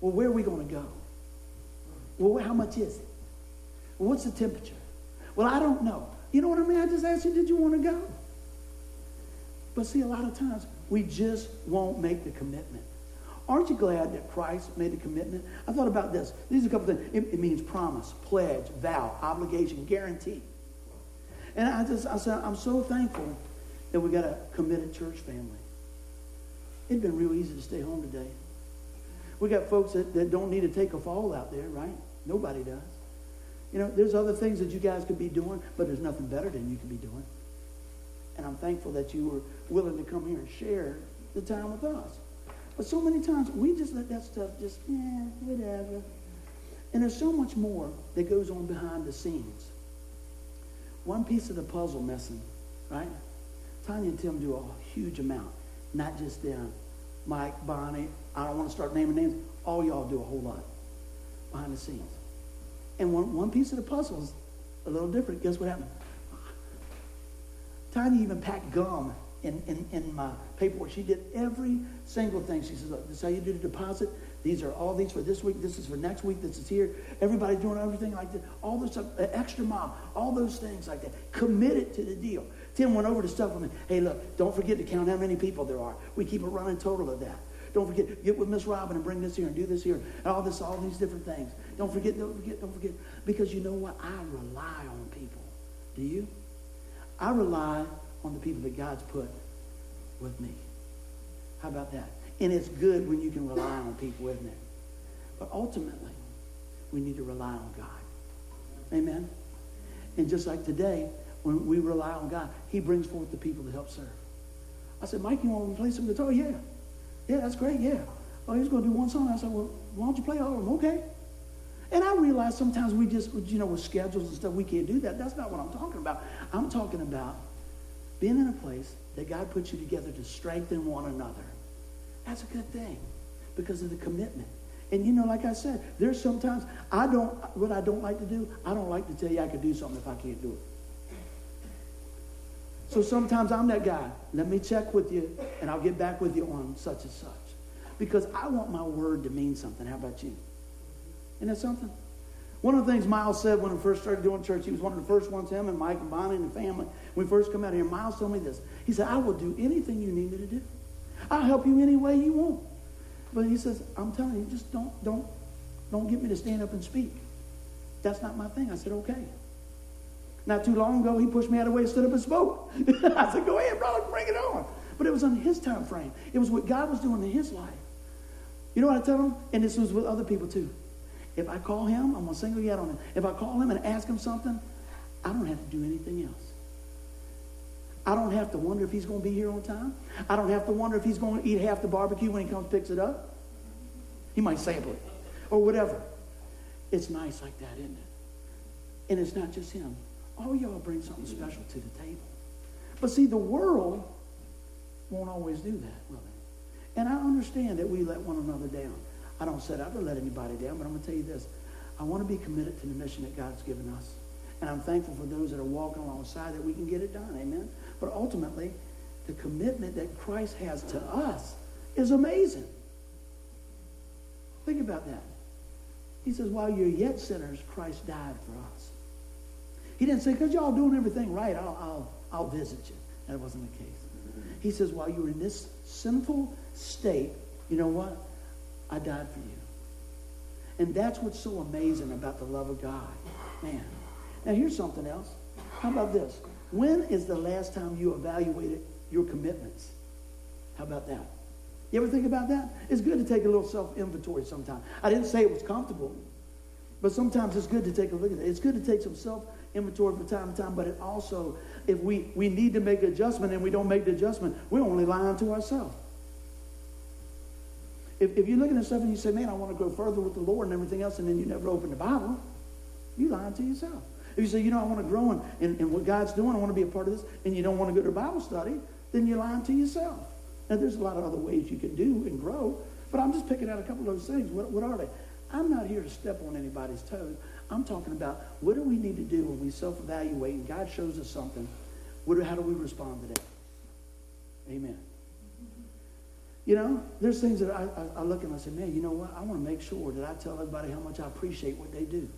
Well, where are we going to go? Well, how much is it? Well, what's the temperature? Well, I don't know. You know what I mean? I just asked you, did you want to go? But see, a lot of times we just won't make the commitment. Aren't you glad that Christ made the commitment? I thought about this. These are a couple things. It, it means promise, pledge, vow, obligation, guarantee. And I just, I said, I'm so thankful that we got a committed church family. It'd been real easy to stay home today. We got folks that, that don't need to take a fall out there, right? Nobody does. You know, there's other things that you guys could be doing, but there's nothing better than you could be doing. And I'm thankful that you were willing to come here and share the time with us. But so many times we just let that stuff just, yeah, whatever. And there's so much more that goes on behind the scenes. One piece of the puzzle missing, right? Tanya and Tim do a huge amount. Not just them. Mike, Bonnie, I don't want to start naming names. All y'all do a whole lot behind the scenes. And one, one piece of the puzzle is a little different. Guess what happened? Tiny even packed gum in, in, in my paperwork. She did every single thing. She says, look, this is how you do the deposit. These are all these for this week. This is for next week. This is here. Everybody doing everything like that. All this stuff, extra mile, all those things like that. Committed to the deal. Tim went over to stuff with me. Hey, look, don't forget to count how many people there are. We keep a running total of that. Don't forget, get with Miss Robin and bring this here and do this here and all this, all these different things. Don't forget, don't forget, don't forget. Because you know what? I rely on people. Do you? I rely on the people that God's put with me. How about that? And it's good when you can rely on people, isn't it? But ultimately, we need to rely on God. Amen? And just like today, when we rely on God, He brings forth the people to help serve. I said, Mike, you want to play some guitar? Yeah. Yeah, that's great. Yeah. Oh, he's going to do one song. I said, well, why don't you play all of them? Okay. And I realize sometimes we just, you know, with schedules and stuff, we can't do that. That's not what I'm talking about. I'm talking about being in a place that God puts you together to strengthen one another. That's a good thing because of the commitment. And you know, like I said, there's sometimes I don't, what I don't like to do, I don't like to tell you I can do something if I can't do it. So sometimes I'm that guy. Let me check with you and I'll get back with you on such and such. Because I want my word to mean something. How about you? Isn't that something? One of the things Miles said when we first started doing church, he was one of the first ones, him and Mike and Bonnie and the family, when we first come out here, Miles told me this. He said, I will do anything you need me to do. I'll help you any way you want. But he says, I'm telling you, just don't, don't, don't get me to stand up and speak. That's not my thing. I said, okay. Not too long ago, he pushed me out of the way stood up and spoke. I said, go ahead, brother, bring it on. But it was on his time frame. It was what God was doing in his life. You know what I tell him? And this was with other people too. If I call him, I'm going to single you out on him. If I call him and ask him something, I don't have to do anything else. I don't have to wonder if he's going to be here on time. I don't have to wonder if he's going to eat half the barbecue when he comes picks it up. He might sample it or whatever. It's nice like that, isn't it? And it's not just him. All y'all bring something special to the table. But see, the world won't always do that, will they? And I understand that we let one another down. I don't set out to let anybody down, but I'm going to tell you this. I want to be committed to the mission that God's given us. And I'm thankful for those that are walking alongside that we can get it done. Amen. But ultimately, the commitment that Christ has to us is amazing. Think about that. He says, while you're yet sinners, Christ died for us. He didn't say, because y'all doing everything right, I'll, I'll, I'll visit you. That wasn't the case. He says, while you were in this sinful state, you know what? I died for you. And that's what's so amazing about the love of God. Man. Now, here's something else. How about this? When is the last time you evaluated your commitments? How about that? You ever think about that? It's good to take a little self inventory sometimes. I didn't say it was comfortable, but sometimes it's good to take a look at it. It's good to take some self inventory from time to time, but it also, if we, we need to make an adjustment and we don't make the adjustment, we're only lying to ourselves. If, if you're looking at stuff and you say, man, I want to go further with the Lord and everything else, and then you never open the Bible, you're lying to yourself. If you say, you know, I want to grow in, in, in what God's doing, I want to be a part of this, and you don't want to go to Bible study, then you're lying to yourself. Now, there's a lot of other ways you can do and grow, but I'm just picking out a couple of those things. What, what are they? I'm not here to step on anybody's toes. I'm talking about what do we need to do when we self-evaluate and God shows us something. What, how do we respond to that? Amen. You know, there's things that I, I, I look at and I say, man, you know what? I want to make sure that I tell everybody how much I appreciate what they do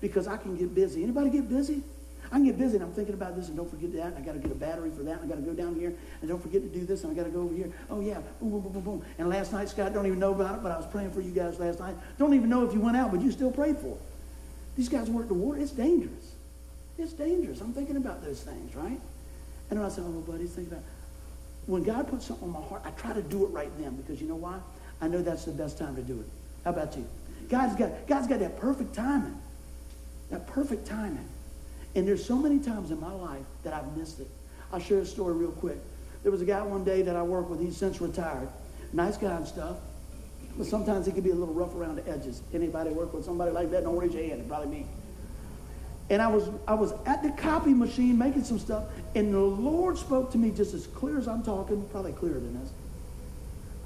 because I can get busy. Anybody get busy? I can get busy and I'm thinking about this and don't forget that. And I got to get a battery for that. And I got to go down here and don't forget to do this. And I got to go over here. Oh yeah, boom, boom, boom, boom, boom. And last night, Scott, don't even know about it, but I was praying for you guys last night. Don't even know if you went out, but you still prayed for it. These guys work the war. It's dangerous. It's dangerous. I'm thinking about those things, right? And I said, oh, buddies, think about it. When God puts something on my heart, I try to do it right then because you know why? I know that's the best time to do it. How about you? God's got, God's got that perfect timing. That perfect timing. And there's so many times in my life that I've missed it. I'll share a story real quick. There was a guy one day that I worked with. He's since retired. Nice guy and stuff. But sometimes he can be a little rough around the edges. Anybody work with somebody like that? Don't raise your hand. It probably me. And I was I was at the copy machine making some stuff, and the Lord spoke to me just as clear as I'm talking, probably clearer than this.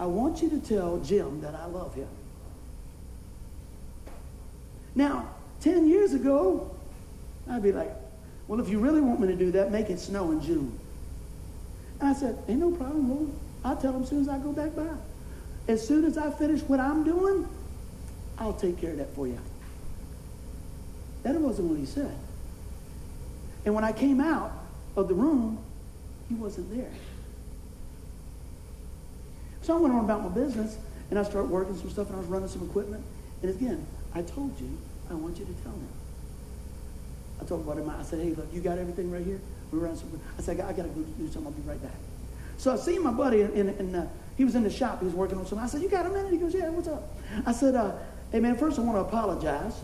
I want you to tell Jim that I love him. Now, 10 years ago, I'd be like, well, if you really want me to do that, make it snow in June. And I said, ain't no problem, Lord. I'll tell him as soon as I go back by. As soon as I finish what I'm doing, I'll take care of that for you. That wasn't what he said. And when I came out of the room, he wasn't there. So I went on about my business, and I started working some stuff, and I was running some equipment. And again, I told you, I want you to tell him. I told him, I said, hey, look, you got everything right here? We ran some. I said, I got to go do something. I'll be right back. So I seen my buddy, and uh, he was in the shop. He was working on something. I said, you got a minute? He goes, yeah, what's up? I said, uh, hey, man, first I want to apologize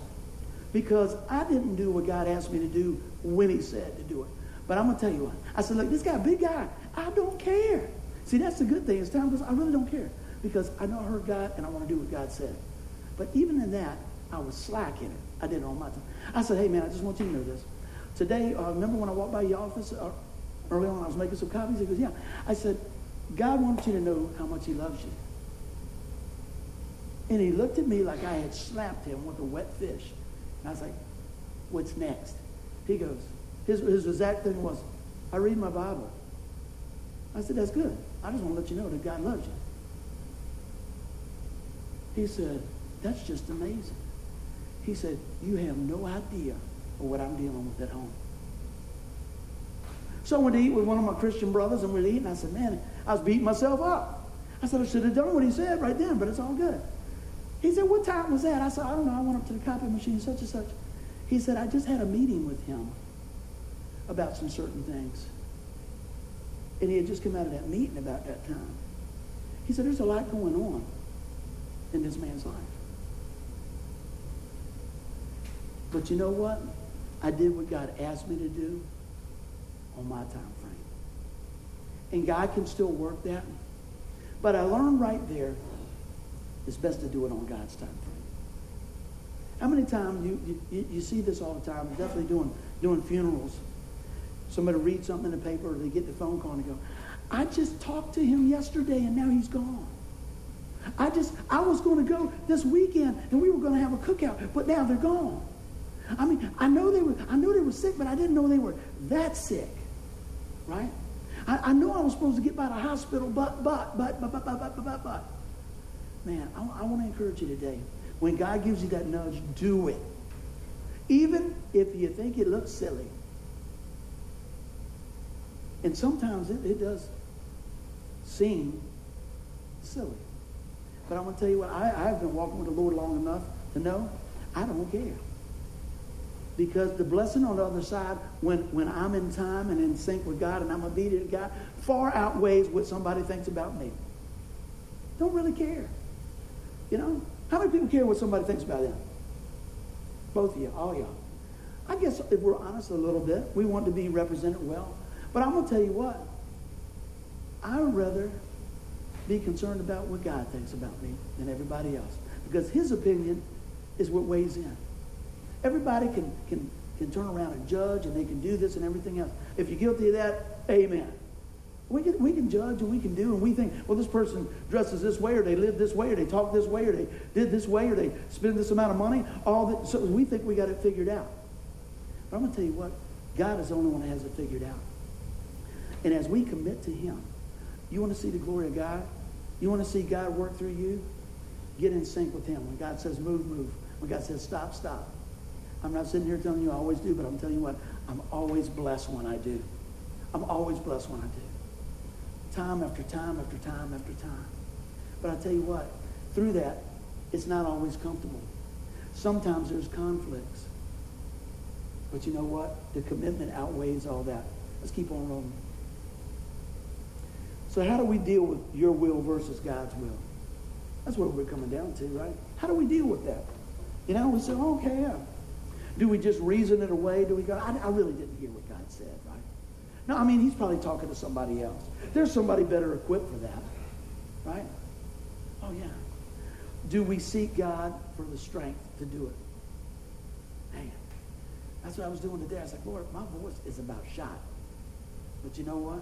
because I didn't do what God asked me to do when he said to do it. But I'm going to tell you what. I said, look, this guy, big guy, I don't care. See, that's the good thing. It's time because I really don't care because I know I heard God and I want to do what God said. But even in that, I was slack in it. I did it on my time. I said, hey, man, I just want you to know this. Today, uh, remember when I walked by your office uh, early on, I was making some copies? He goes, yeah. I said, God wants you to know how much he loves you. And he looked at me like I had slapped him with a wet fish. And I was like, what's next? He goes, his, his exact thing was, I read my Bible. I said, that's good. I just want to let you know that God loves you. He said, that's just amazing. He said, you have no idea of what I'm dealing with at home. So I went to eat with one of my Christian brothers, and we were eating. I said, man, I was beating myself up. I said, I should have done what he said right then, but it's all good. He said, what time was that? I said, I don't know. I went up to the copy machine, such and such. He said, I just had a meeting with him about some certain things. And he had just come out of that meeting about that time. He said, there's a lot going on in this man's life. But you know what? I did what God asked me to do on my time frame. And God can still work that. But I learned right there, it's best to do it on God's time frame. How many times you, you, you see this all the time, definitely doing, doing funerals. Somebody reads something in the paper or they get the phone call and they go, I just talked to him yesterday and now he's gone. I just, I was going to go this weekend and we were going to have a cookout, but now they're gone. I mean, I know they were, I knew they were sick, but I didn't know they were that sick, right? I, I know I was supposed to get by the hospital, but, but, but, but, but, but, but, but, but. Man, I, I want to encourage you today. When God gives you that nudge, do it. Even if you think it looks silly. And sometimes it, it does seem silly. But I'm going to tell you what, I, I've been walking with the Lord long enough to know I don't care. Because the blessing on the other side, when, when I'm in time and in sync with God and I'm obedient to God, far outweighs what somebody thinks about me. Don't really care. You know? How many people care what somebody thinks about them? Both of you, all y'all. I guess if we're honest a little bit, we want to be represented well. But I'm going to tell you what. I'd rather be concerned about what God thinks about me than everybody else. Because his opinion is what weighs in. Everybody can, can, can turn around and judge and they can do this and everything else. If you're guilty of that, amen. We can, we can judge and we can do and we think, well, this person dresses this way or they live this way or they talk this way or they did this way or they spend this amount of money. All that, so we think we got it figured out. But I'm going to tell you what, God is the only one that has it figured out. And as we commit to him, you want to see the glory of God? You want to see God work through you? Get in sync with him. When God says move, move. When God says stop, stop. I'm not sitting here telling you I always do, but I'm telling you what, I'm always blessed when I do. I'm always blessed when I do. Time after time after time after time. But I tell you what, through that, it's not always comfortable. Sometimes there's conflicts. But you know what? The commitment outweighs all that. Let's keep on rolling. So how do we deal with your will versus God's will? That's what we're coming down to, right? How do we deal with that? You know, we say, okay. Do we just reason it away? Do we go, I, I really didn't hear what? No, I mean, he's probably talking to somebody else. There's somebody better equipped for that, right? Oh, yeah. Do we seek God for the strength to do it? Man, that's what I was doing today. I was like, Lord, my voice is about shot. But you know what?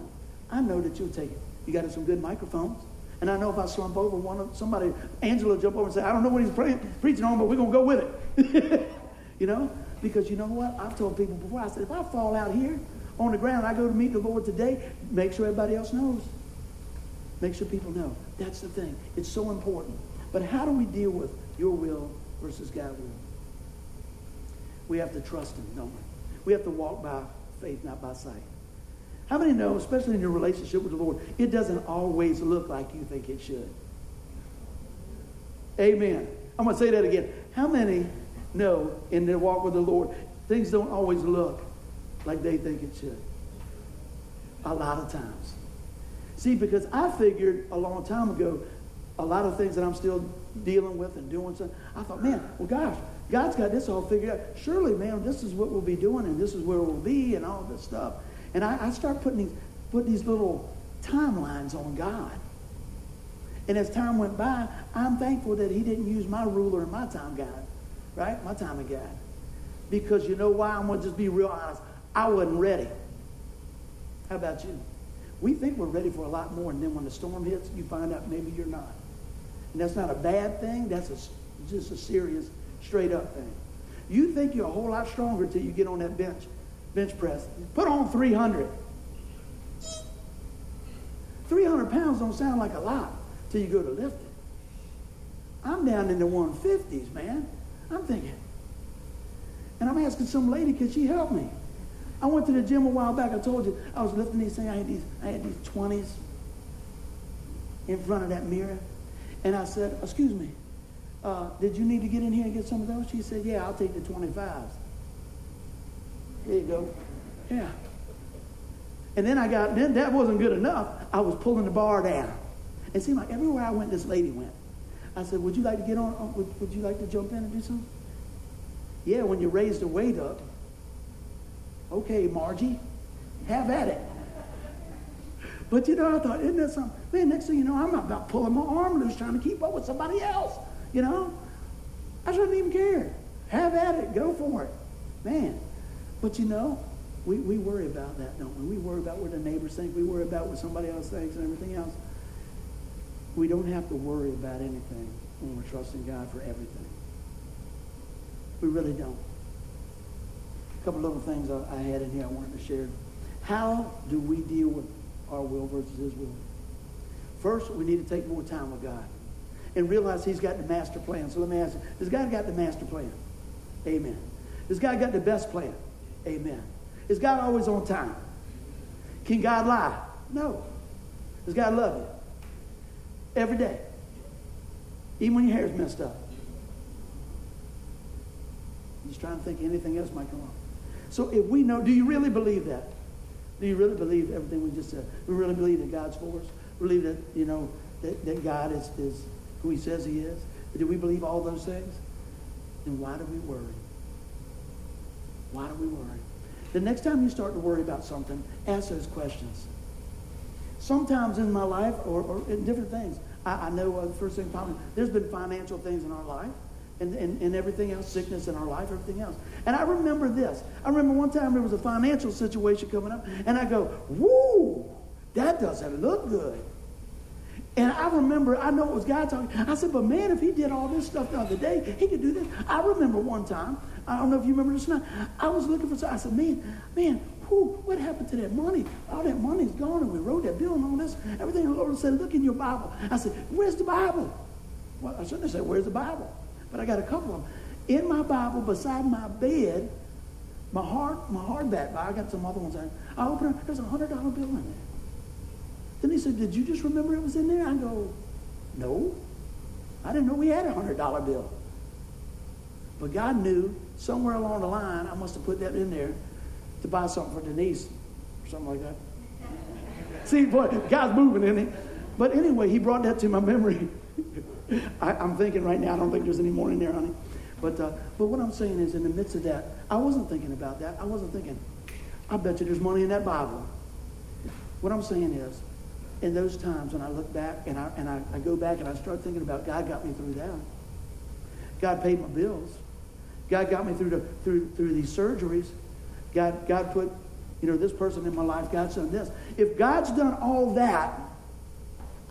I know that you'll take it. You got some good microphones. And I know if I slump over, one of somebody, Angela, jump over and say, I don't know what he's praying, preaching on, but we're going to go with it. you know? Because you know what? I've told people before, I said, if I fall out here, on the ground. I go to meet the Lord today. Make sure everybody else knows. Make sure people know. That's the thing. It's so important. But how do we deal with your will versus God's will? We have to trust Him, don't we? We have to walk by faith, not by sight. How many know, especially in your relationship with the Lord, it doesn't always look like you think it should? Amen. I'm going to say that again. How many know in their walk with the Lord, things don't always look like they think it should? A lot of times. See, because I figured a long time ago, a lot of things that I'm still dealing with and doing, so I thought, man, well, gosh, God's got this all figured out. Surely, man, this is what we'll be doing and this is where we'll be and all this stuff. And I, I start putting these, putting these little timelines on God. And as time went by, I'm thankful that he didn't use my ruler and my time guide, right? My timing guide. Because you know why? I'm going to just be real honest. I wasn't ready. How about you? We think we're ready for a lot more, and then when the storm hits, you find out maybe you're not. And that's not a bad thing. That's a, just a serious, straight up thing. You think you're a whole lot stronger until you get on that bench, bench press. Put on 300. 300 pounds don't sound like a lot till you go to lift it. I'm down in the 150s, man. I'm thinking. And I'm asking some lady, could she help me? I went to the gym a while back. I told you I was lifting these things. I had these, I had these 20s in front of that mirror. And I said, excuse me, uh, did you need to get in here and get some of those? She said, yeah, I'll take the 25s. There you go. Yeah. And then I got, then that wasn't good enough. I was pulling the bar down. It seemed like everywhere I went, this lady went. I said, would you like to get on, uh, would, would you like to jump in and do something? Yeah, when you raise the weight up. Okay, Margie, have at it. But you know, I thought, isn't that something? Man, next thing you know, I'm about pulling my arm loose trying to keep up with somebody else. You know? I shouldn't even care. Have at it. Go for it. Man. But you know, we, we worry about that, don't we? We worry about what the neighbors think. We worry about what somebody else thinks and everything else. We don't have to worry about anything when we're trusting God for everything. We really don't. A couple little things I, I had in here I wanted to share. How do we deal with our will versus his will? First, we need to take more time with God and realize he's got the master plan. So let me ask you, has God got the master plan? Amen. Has God got the best plan? Amen. Is God always on time? Can God lie? No. Does God love you? Every day. Even when your hair's messed up. I'm just trying to think anything else might come up. So if we know, do you really believe that? Do you really believe everything we just said? We really believe that God's for us? Believe that, you know, that, that God is, is who he says he is? Do we believe all those things? Then why do we worry? Why do we worry? The next time you start to worry about something, ask those questions. Sometimes in my life, or, or in different things, I, I know uh, the first thing, probably, there's been financial things in our life and, and, and everything else, sickness in our life, everything else. And I remember this. I remember one time there was a financial situation coming up, and I go, woo, that doesn't look good. And I remember, I know it was God talking. I said, but man, if he did all this stuff the other day, he could do this. I remember one time, I don't know if you remember this or not, I was looking for, I said, man, man, who, what happened to that money? All that money's gone, and we wrote that bill and all this. Everything the Lord said, look in your Bible. I said, where's the Bible? Well, I shouldn't have said, where's the Bible? But I got a couple of them. In my Bible, beside my bed, my hard, my hardback Bible, I got some other ones. I open it, there's a $100 bill in there. Then he said, Did you just remember it was in there? I go, No. I didn't know we had a $100 bill. But God knew somewhere along the line I must have put that in there to buy something for Denise or something like that. See, boy, God's moving in it. But anyway, he brought that to my memory. I, am thinking right now, I don't think there's any more in there, honey. But, uh, but what I'm saying is, in the midst of that, I wasn't thinking about that. I wasn't thinking, I bet you there's money in that Bible. What I'm saying is, in those times when I look back and I, and I, I go back and I start thinking about God got me through that. God paid my bills. God got me through, the, through, through these surgeries. God, God put, you know, this person in my life. God's done this. If God's done all that,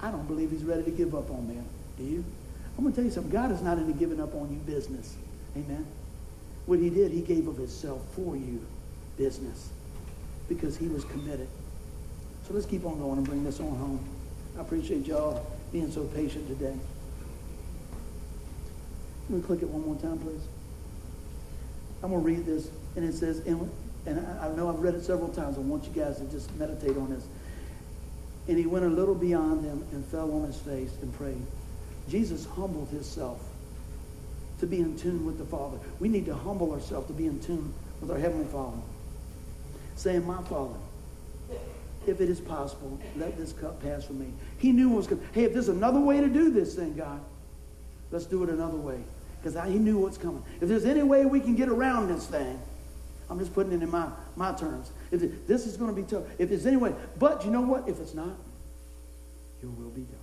I don't believe he's ready to give up on me. Do you? I'm going to tell you something. God is not into giving up on you business. Amen. What he did, he gave of himself for you business. because he was committed. So let's keep on going and bring this on home. I appreciate y'all being so patient today. Can we click it one more time, please? I'm going to read this, and it says, and, and I know I've read it several times. I want you guys to just meditate on this. And he went a little beyond them and fell on his face and prayed. Jesus humbled himself to be in tune with the Father. We need to humble ourselves to be in tune with our Heavenly Father. Saying, My Father, if it is possible, let this cup pass from me. He knew it was coming. Hey, if there's another way to do this thing, God, let's do it another way. Because he knew what's coming. If there's any way we can get around this thing, I'm just putting it in my, my terms. If this is going to be tough. If there's any way. But you know what? If it's not, your will be done.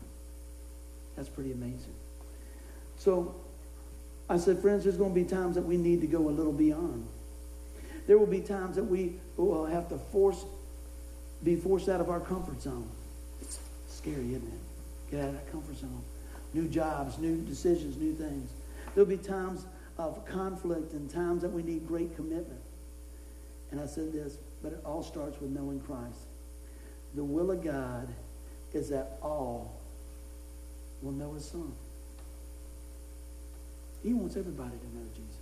That's pretty amazing. So I said, friends, there's going to be times that we need to go a little beyond. There will be times that we will have to force be forced out of our comfort zone. It's scary, isn't it? Get out of that comfort zone. New jobs, new decisions, new things. There'll be times of conflict and times that we need great commitment. And I said this, but it all starts with knowing Christ. The will of God is that all will know his son. He wants everybody to know Jesus.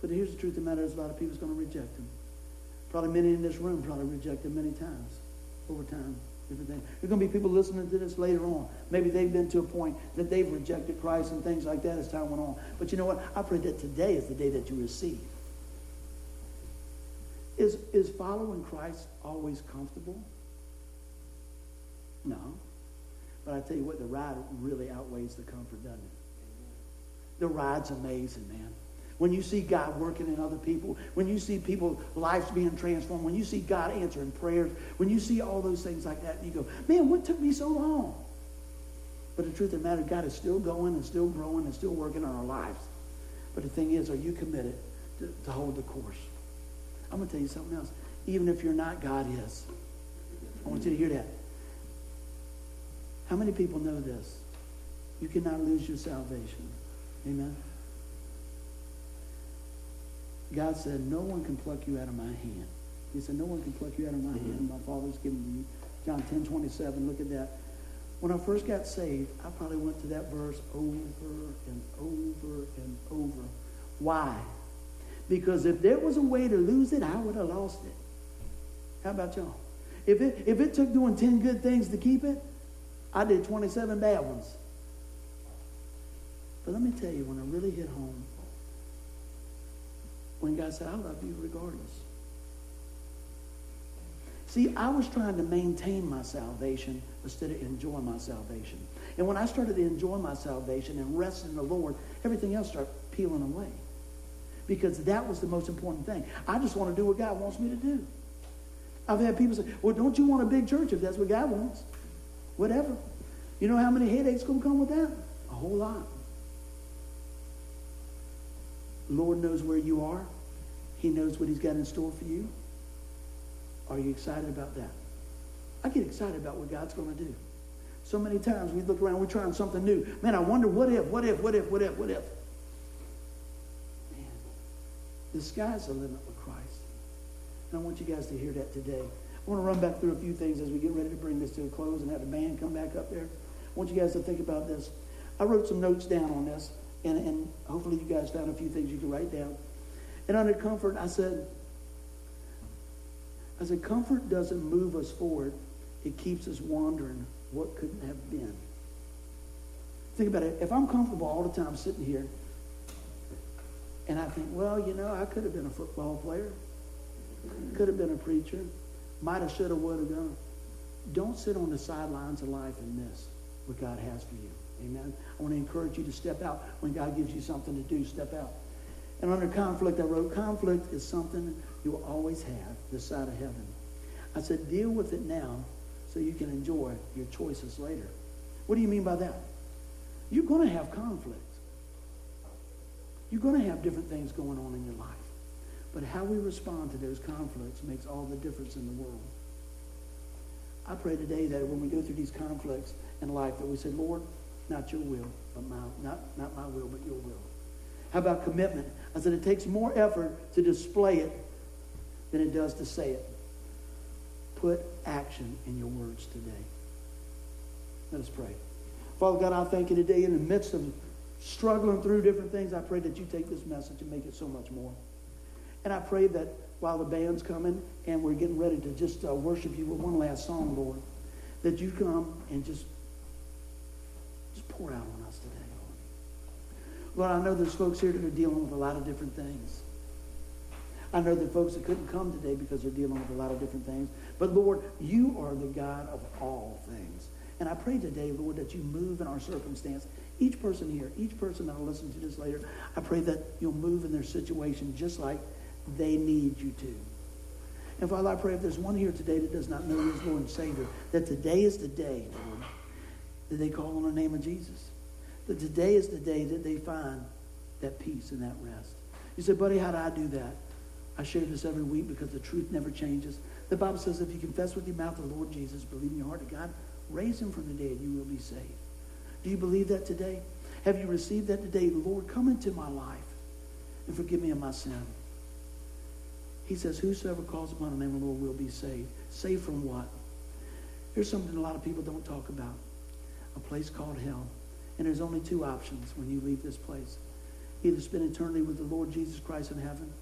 But here's the truth of the matter is a lot of people's going to reject him. Probably many in this room probably rejected many times over time. Different things. There's going to be people listening to this later on. Maybe they've been to a point that they've rejected Christ and things like that as time went on. But you know what? I pray that today is the day that you receive. Is, is following Christ always comfortable? No. But I tell you what, the ride really outweighs the comfort, doesn't it? The ride's amazing, man. When you see God working in other people, when you see people's lives being transformed, when you see God answering prayers, when you see all those things like that, you go, man, what took me so long? But the truth of the matter, God is still going and still growing and still working on our lives. But the thing is, are you committed to, to hold the course? I'm going to tell you something else. Even if you're not, God is. I want you to hear that. How many people know this? You cannot lose your salvation. Amen. God said, No one can pluck you out of my hand. He said, No one can pluck you out of my hand. My Father's given you. John 10 27, look at that. When I first got saved, I probably went to that verse over and over and over. Why? Because if there was a way to lose it, I would have lost it. How about y'all? If it, if it took doing 10 good things to keep it, I did 27 bad ones. But let me tell you, when I really hit home, when God said, I love you regardless. See, I was trying to maintain my salvation instead of enjoy my salvation. And when I started to enjoy my salvation and rest in the Lord, everything else started peeling away. Because that was the most important thing. I just want to do what God wants me to do. I've had people say, well, don't you want a big church if that's what God wants? Whatever. You know how many headaches going to come with that? A whole lot. Lord knows where you are. He knows what he's got in store for you. Are you excited about that? I get excited about what God's going to do. So many times we look around, we're trying something new. Man, I wonder what if, what if, what if, what if, what if. Man, the sky's the limit with Christ. And I want you guys to hear that today. I want to run back through a few things as we get ready to bring this to a close and have the band come back up there. Want you guys to think about this. I wrote some notes down on this. And, and hopefully you guys found a few things you can write down. And under comfort, I said, I said, comfort doesn't move us forward. It keeps us wondering what could have been. Think about it. If I'm comfortable all the time sitting here, and I think, well, you know, I could have been a football player, could have been a preacher, might have, should have, would have done. Don't sit on the sidelines of life and miss what God has for you. Amen. I want to encourage you to step out when God gives you something to do. Step out. And under conflict, I wrote, conflict is something you will always have this side of heaven. I said, deal with it now so you can enjoy your choices later. What do you mean by that? You're going to have conflict. You're going to have different things going on in your life. But how we respond to those conflicts makes all the difference in the world. I pray today that when we go through these conflicts in life, that we say, Lord, not your will, but my, not, not my will, but your will. How about commitment? I said it takes more effort to display it than it does to say it. put action in your words today. Let us pray. Father God, I thank you today in the midst of struggling through different things. I pray that you take this message and make it so much more. And I pray that while the band's coming and we're getting ready to just uh, worship you with one last song, Lord, that you come and just, just pour out on us today, Lord. Lord, I know there's folks here that are dealing with a lot of different things. I know that folks that couldn't come today because they're dealing with a lot of different things. But Lord, you are the God of all things. And I pray today, Lord, that you move in our circumstance. Each person here, each person that will listen to this later, I pray that you'll move in their situation just like they need you to. And Father, I pray if there's one here today that does not know you as Lord and Savior, that today is the day, Lord, that they call on the name of Jesus. That today is the day that they find that peace and that rest. You say, buddy, how do I do that? I share this every week because the truth never changes. The Bible says if you confess with your mouth the Lord Jesus, believe in your heart that God raised him from the dead, you will be saved. Do you believe that today? Have you received that today? Lord, come into my life and forgive me of my sin. He says, Whosoever calls upon the name of the Lord will be saved. Saved from what? Here's something a lot of people don't talk about a place called hell. And there's only two options when you leave this place either spend eternity with the Lord Jesus Christ in heaven,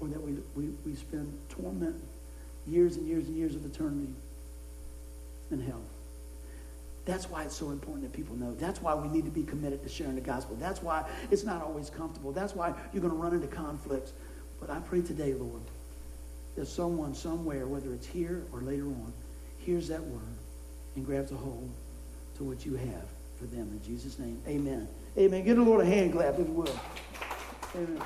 or that we, we, we spend torment, years and years and years of eternity in hell. That's why it's so important that people know. That's why we need to be committed to sharing the gospel. That's why it's not always comfortable. That's why you're going to run into conflicts. But I pray today, Lord, that someone somewhere, whether it's here or later on, hears that word and grabs a hold to what you have for them. In Jesus' name, amen. Amen. Give the Lord a hand clap if you will. Amen.